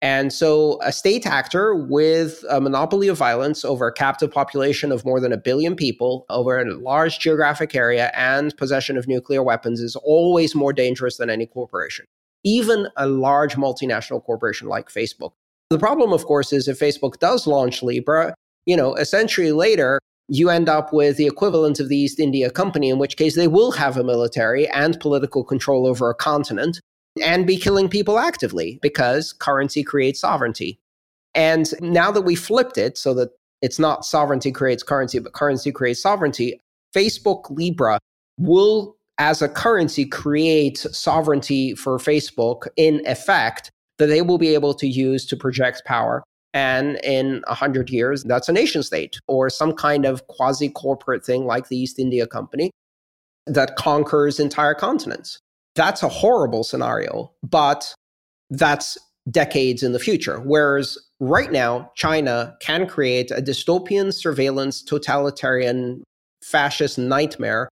And so, a state actor with a monopoly of violence over a captive population of more than a billion people, over a large geographic area, and possession of nuclear weapons is always more dangerous than any corporation, even a large multinational corporation like Facebook. The problem, of course, is if Facebook does launch Libra, you know, a century later, you end up with the equivalent of the East India Company, in which case they will have a military and political control over a continent and be killing people actively because currency creates sovereignty. And now that we flipped it so that it's not sovereignty creates currency, but currency creates sovereignty, Facebook Libra will, as a currency, creates sovereignty for Facebook in effect that they will be able to use to project power. And in 100 years, that's a nation state or some kind of quasi corporate thing like the East India Company that conquers entire continents. That's a horrible scenario, but that's decades in the future. Whereas right now, China can create a dystopian surveillance, totalitarian, fascist nightmare,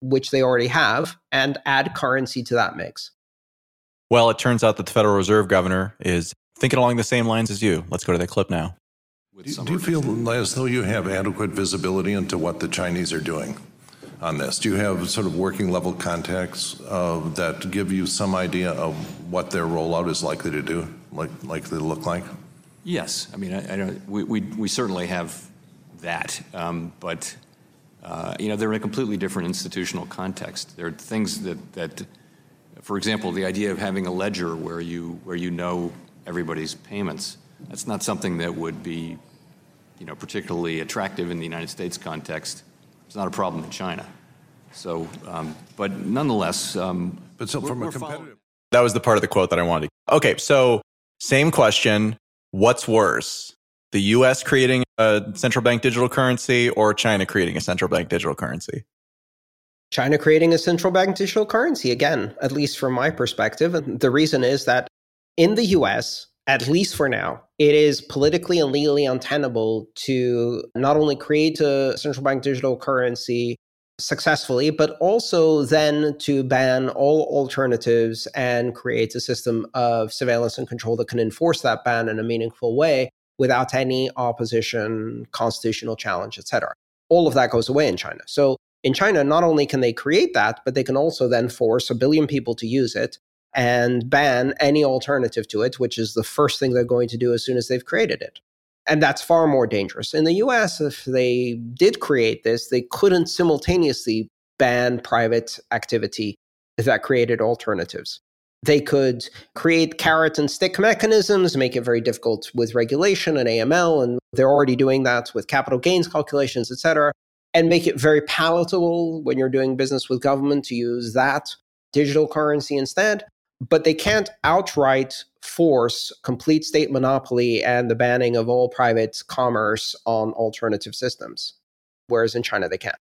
which they already have, and add currency to that mix. Well, it turns out that the Federal Reserve governor is thinking along the same lines as you. Let's go to that clip now. Do, do you feel as though you have adequate visibility into what the Chinese are doing? on this? Do you have sort of working level contacts uh, that give you some idea of what their rollout is likely to do, like likely to look like? Yes, I mean, I, I don't, we, we, we certainly have that, um, but uh, you know, they're in a completely different institutional context. There are things that, that, for example, the idea of having a ledger where you where you know everybody's payments. That's not something that would be, you know, particularly attractive in the United States context it's not a problem in China. So, um, but nonetheless, um, but so from a competitive. That was the part of the quote that I wanted. Okay, so same question. What's worse, the U.S. creating a central bank digital currency or China creating a central bank digital currency? China creating a central bank digital currency again, at least from my perspective. And the reason is that in the US, at least for now, it is politically and legally untenable to not only create a central bank digital currency successfully, but also then to ban all alternatives and create a system of surveillance and control that can enforce that ban in a meaningful way without any opposition, constitutional challenge, etc. All of that goes away in China. So in China, not only can they create that, but they can also then force a billion people to use it and ban any alternative to it, which is the first thing they're going to do as soon as they've created it. And that's far more dangerous. In the US, if they did create this, they couldn't simultaneously ban private activity that created alternatives. They could create carrot and stick mechanisms, make it very difficult with regulation and AML, and they're already doing that with capital gains calculations, et cetera, and make it very palatable when you're doing business with government to use that digital currency instead but they can't outright force complete state monopoly and the banning of all private commerce on alternative systems, whereas in China they can.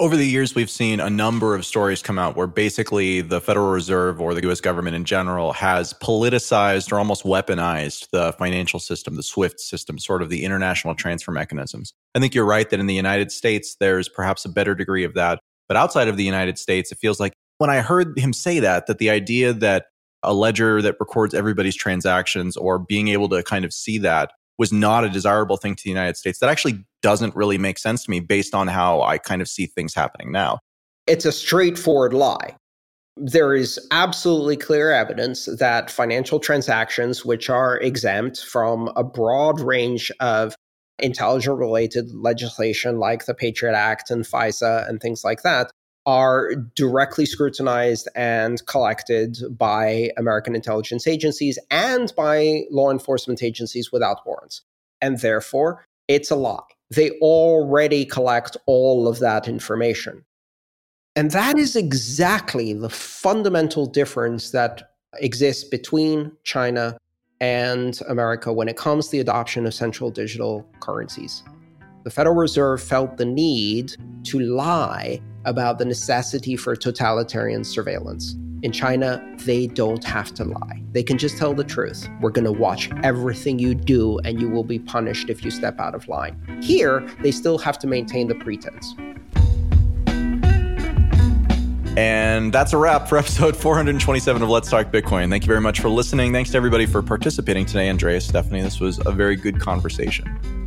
Over the years, we've seen a number of stories come out where basically the Federal Reserve or the US government in general has politicized or almost weaponized the financial system, the SWIFT system, sort of the international transfer mechanisms. I think you're right that in the United States, there's perhaps a better degree of that. But outside of the United States, it feels like when I heard him say that, that the idea that a ledger that records everybody's transactions or being able to kind of see that was not a desirable thing to the United States, that actually doesn't really make sense to me based on how I kind of see things happening now. It's a straightforward lie. There is absolutely clear evidence that financial transactions, which are exempt from a broad range of intelligence related legislation like the Patriot Act and FISA and things like that are directly scrutinized and collected by American intelligence agencies and by law enforcement agencies without warrants. And therefore, it's a lie. They already collect all of that information. And that is exactly the fundamental difference that exists between China and America when it comes to the adoption of central digital currencies. The Federal Reserve felt the need to lie about the necessity for totalitarian surveillance. In China, they don't have to lie. They can just tell the truth. We're going to watch everything you do, and you will be punished if you step out of line. Here, they still have to maintain the pretense. And that's a wrap for episode 427 of Let's Talk Bitcoin. Thank you very much for listening. Thanks to everybody for participating today. Andreas, Stephanie, this was a very good conversation.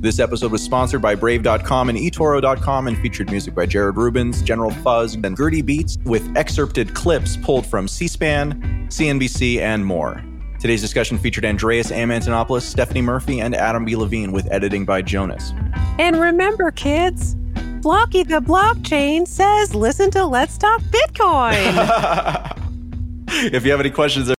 This episode was sponsored by Brave.com and eToro.com and featured music by Jared Rubens, General Fuzz, and Gurty Beats with excerpted clips pulled from C SPAN, CNBC, and more. Today's discussion featured Andreas M. Antonopoulos, Stephanie Murphy, and Adam B. Levine with editing by Jonas. And remember, kids, Blocky the blockchain says listen to Let's Talk Bitcoin. if you have any questions,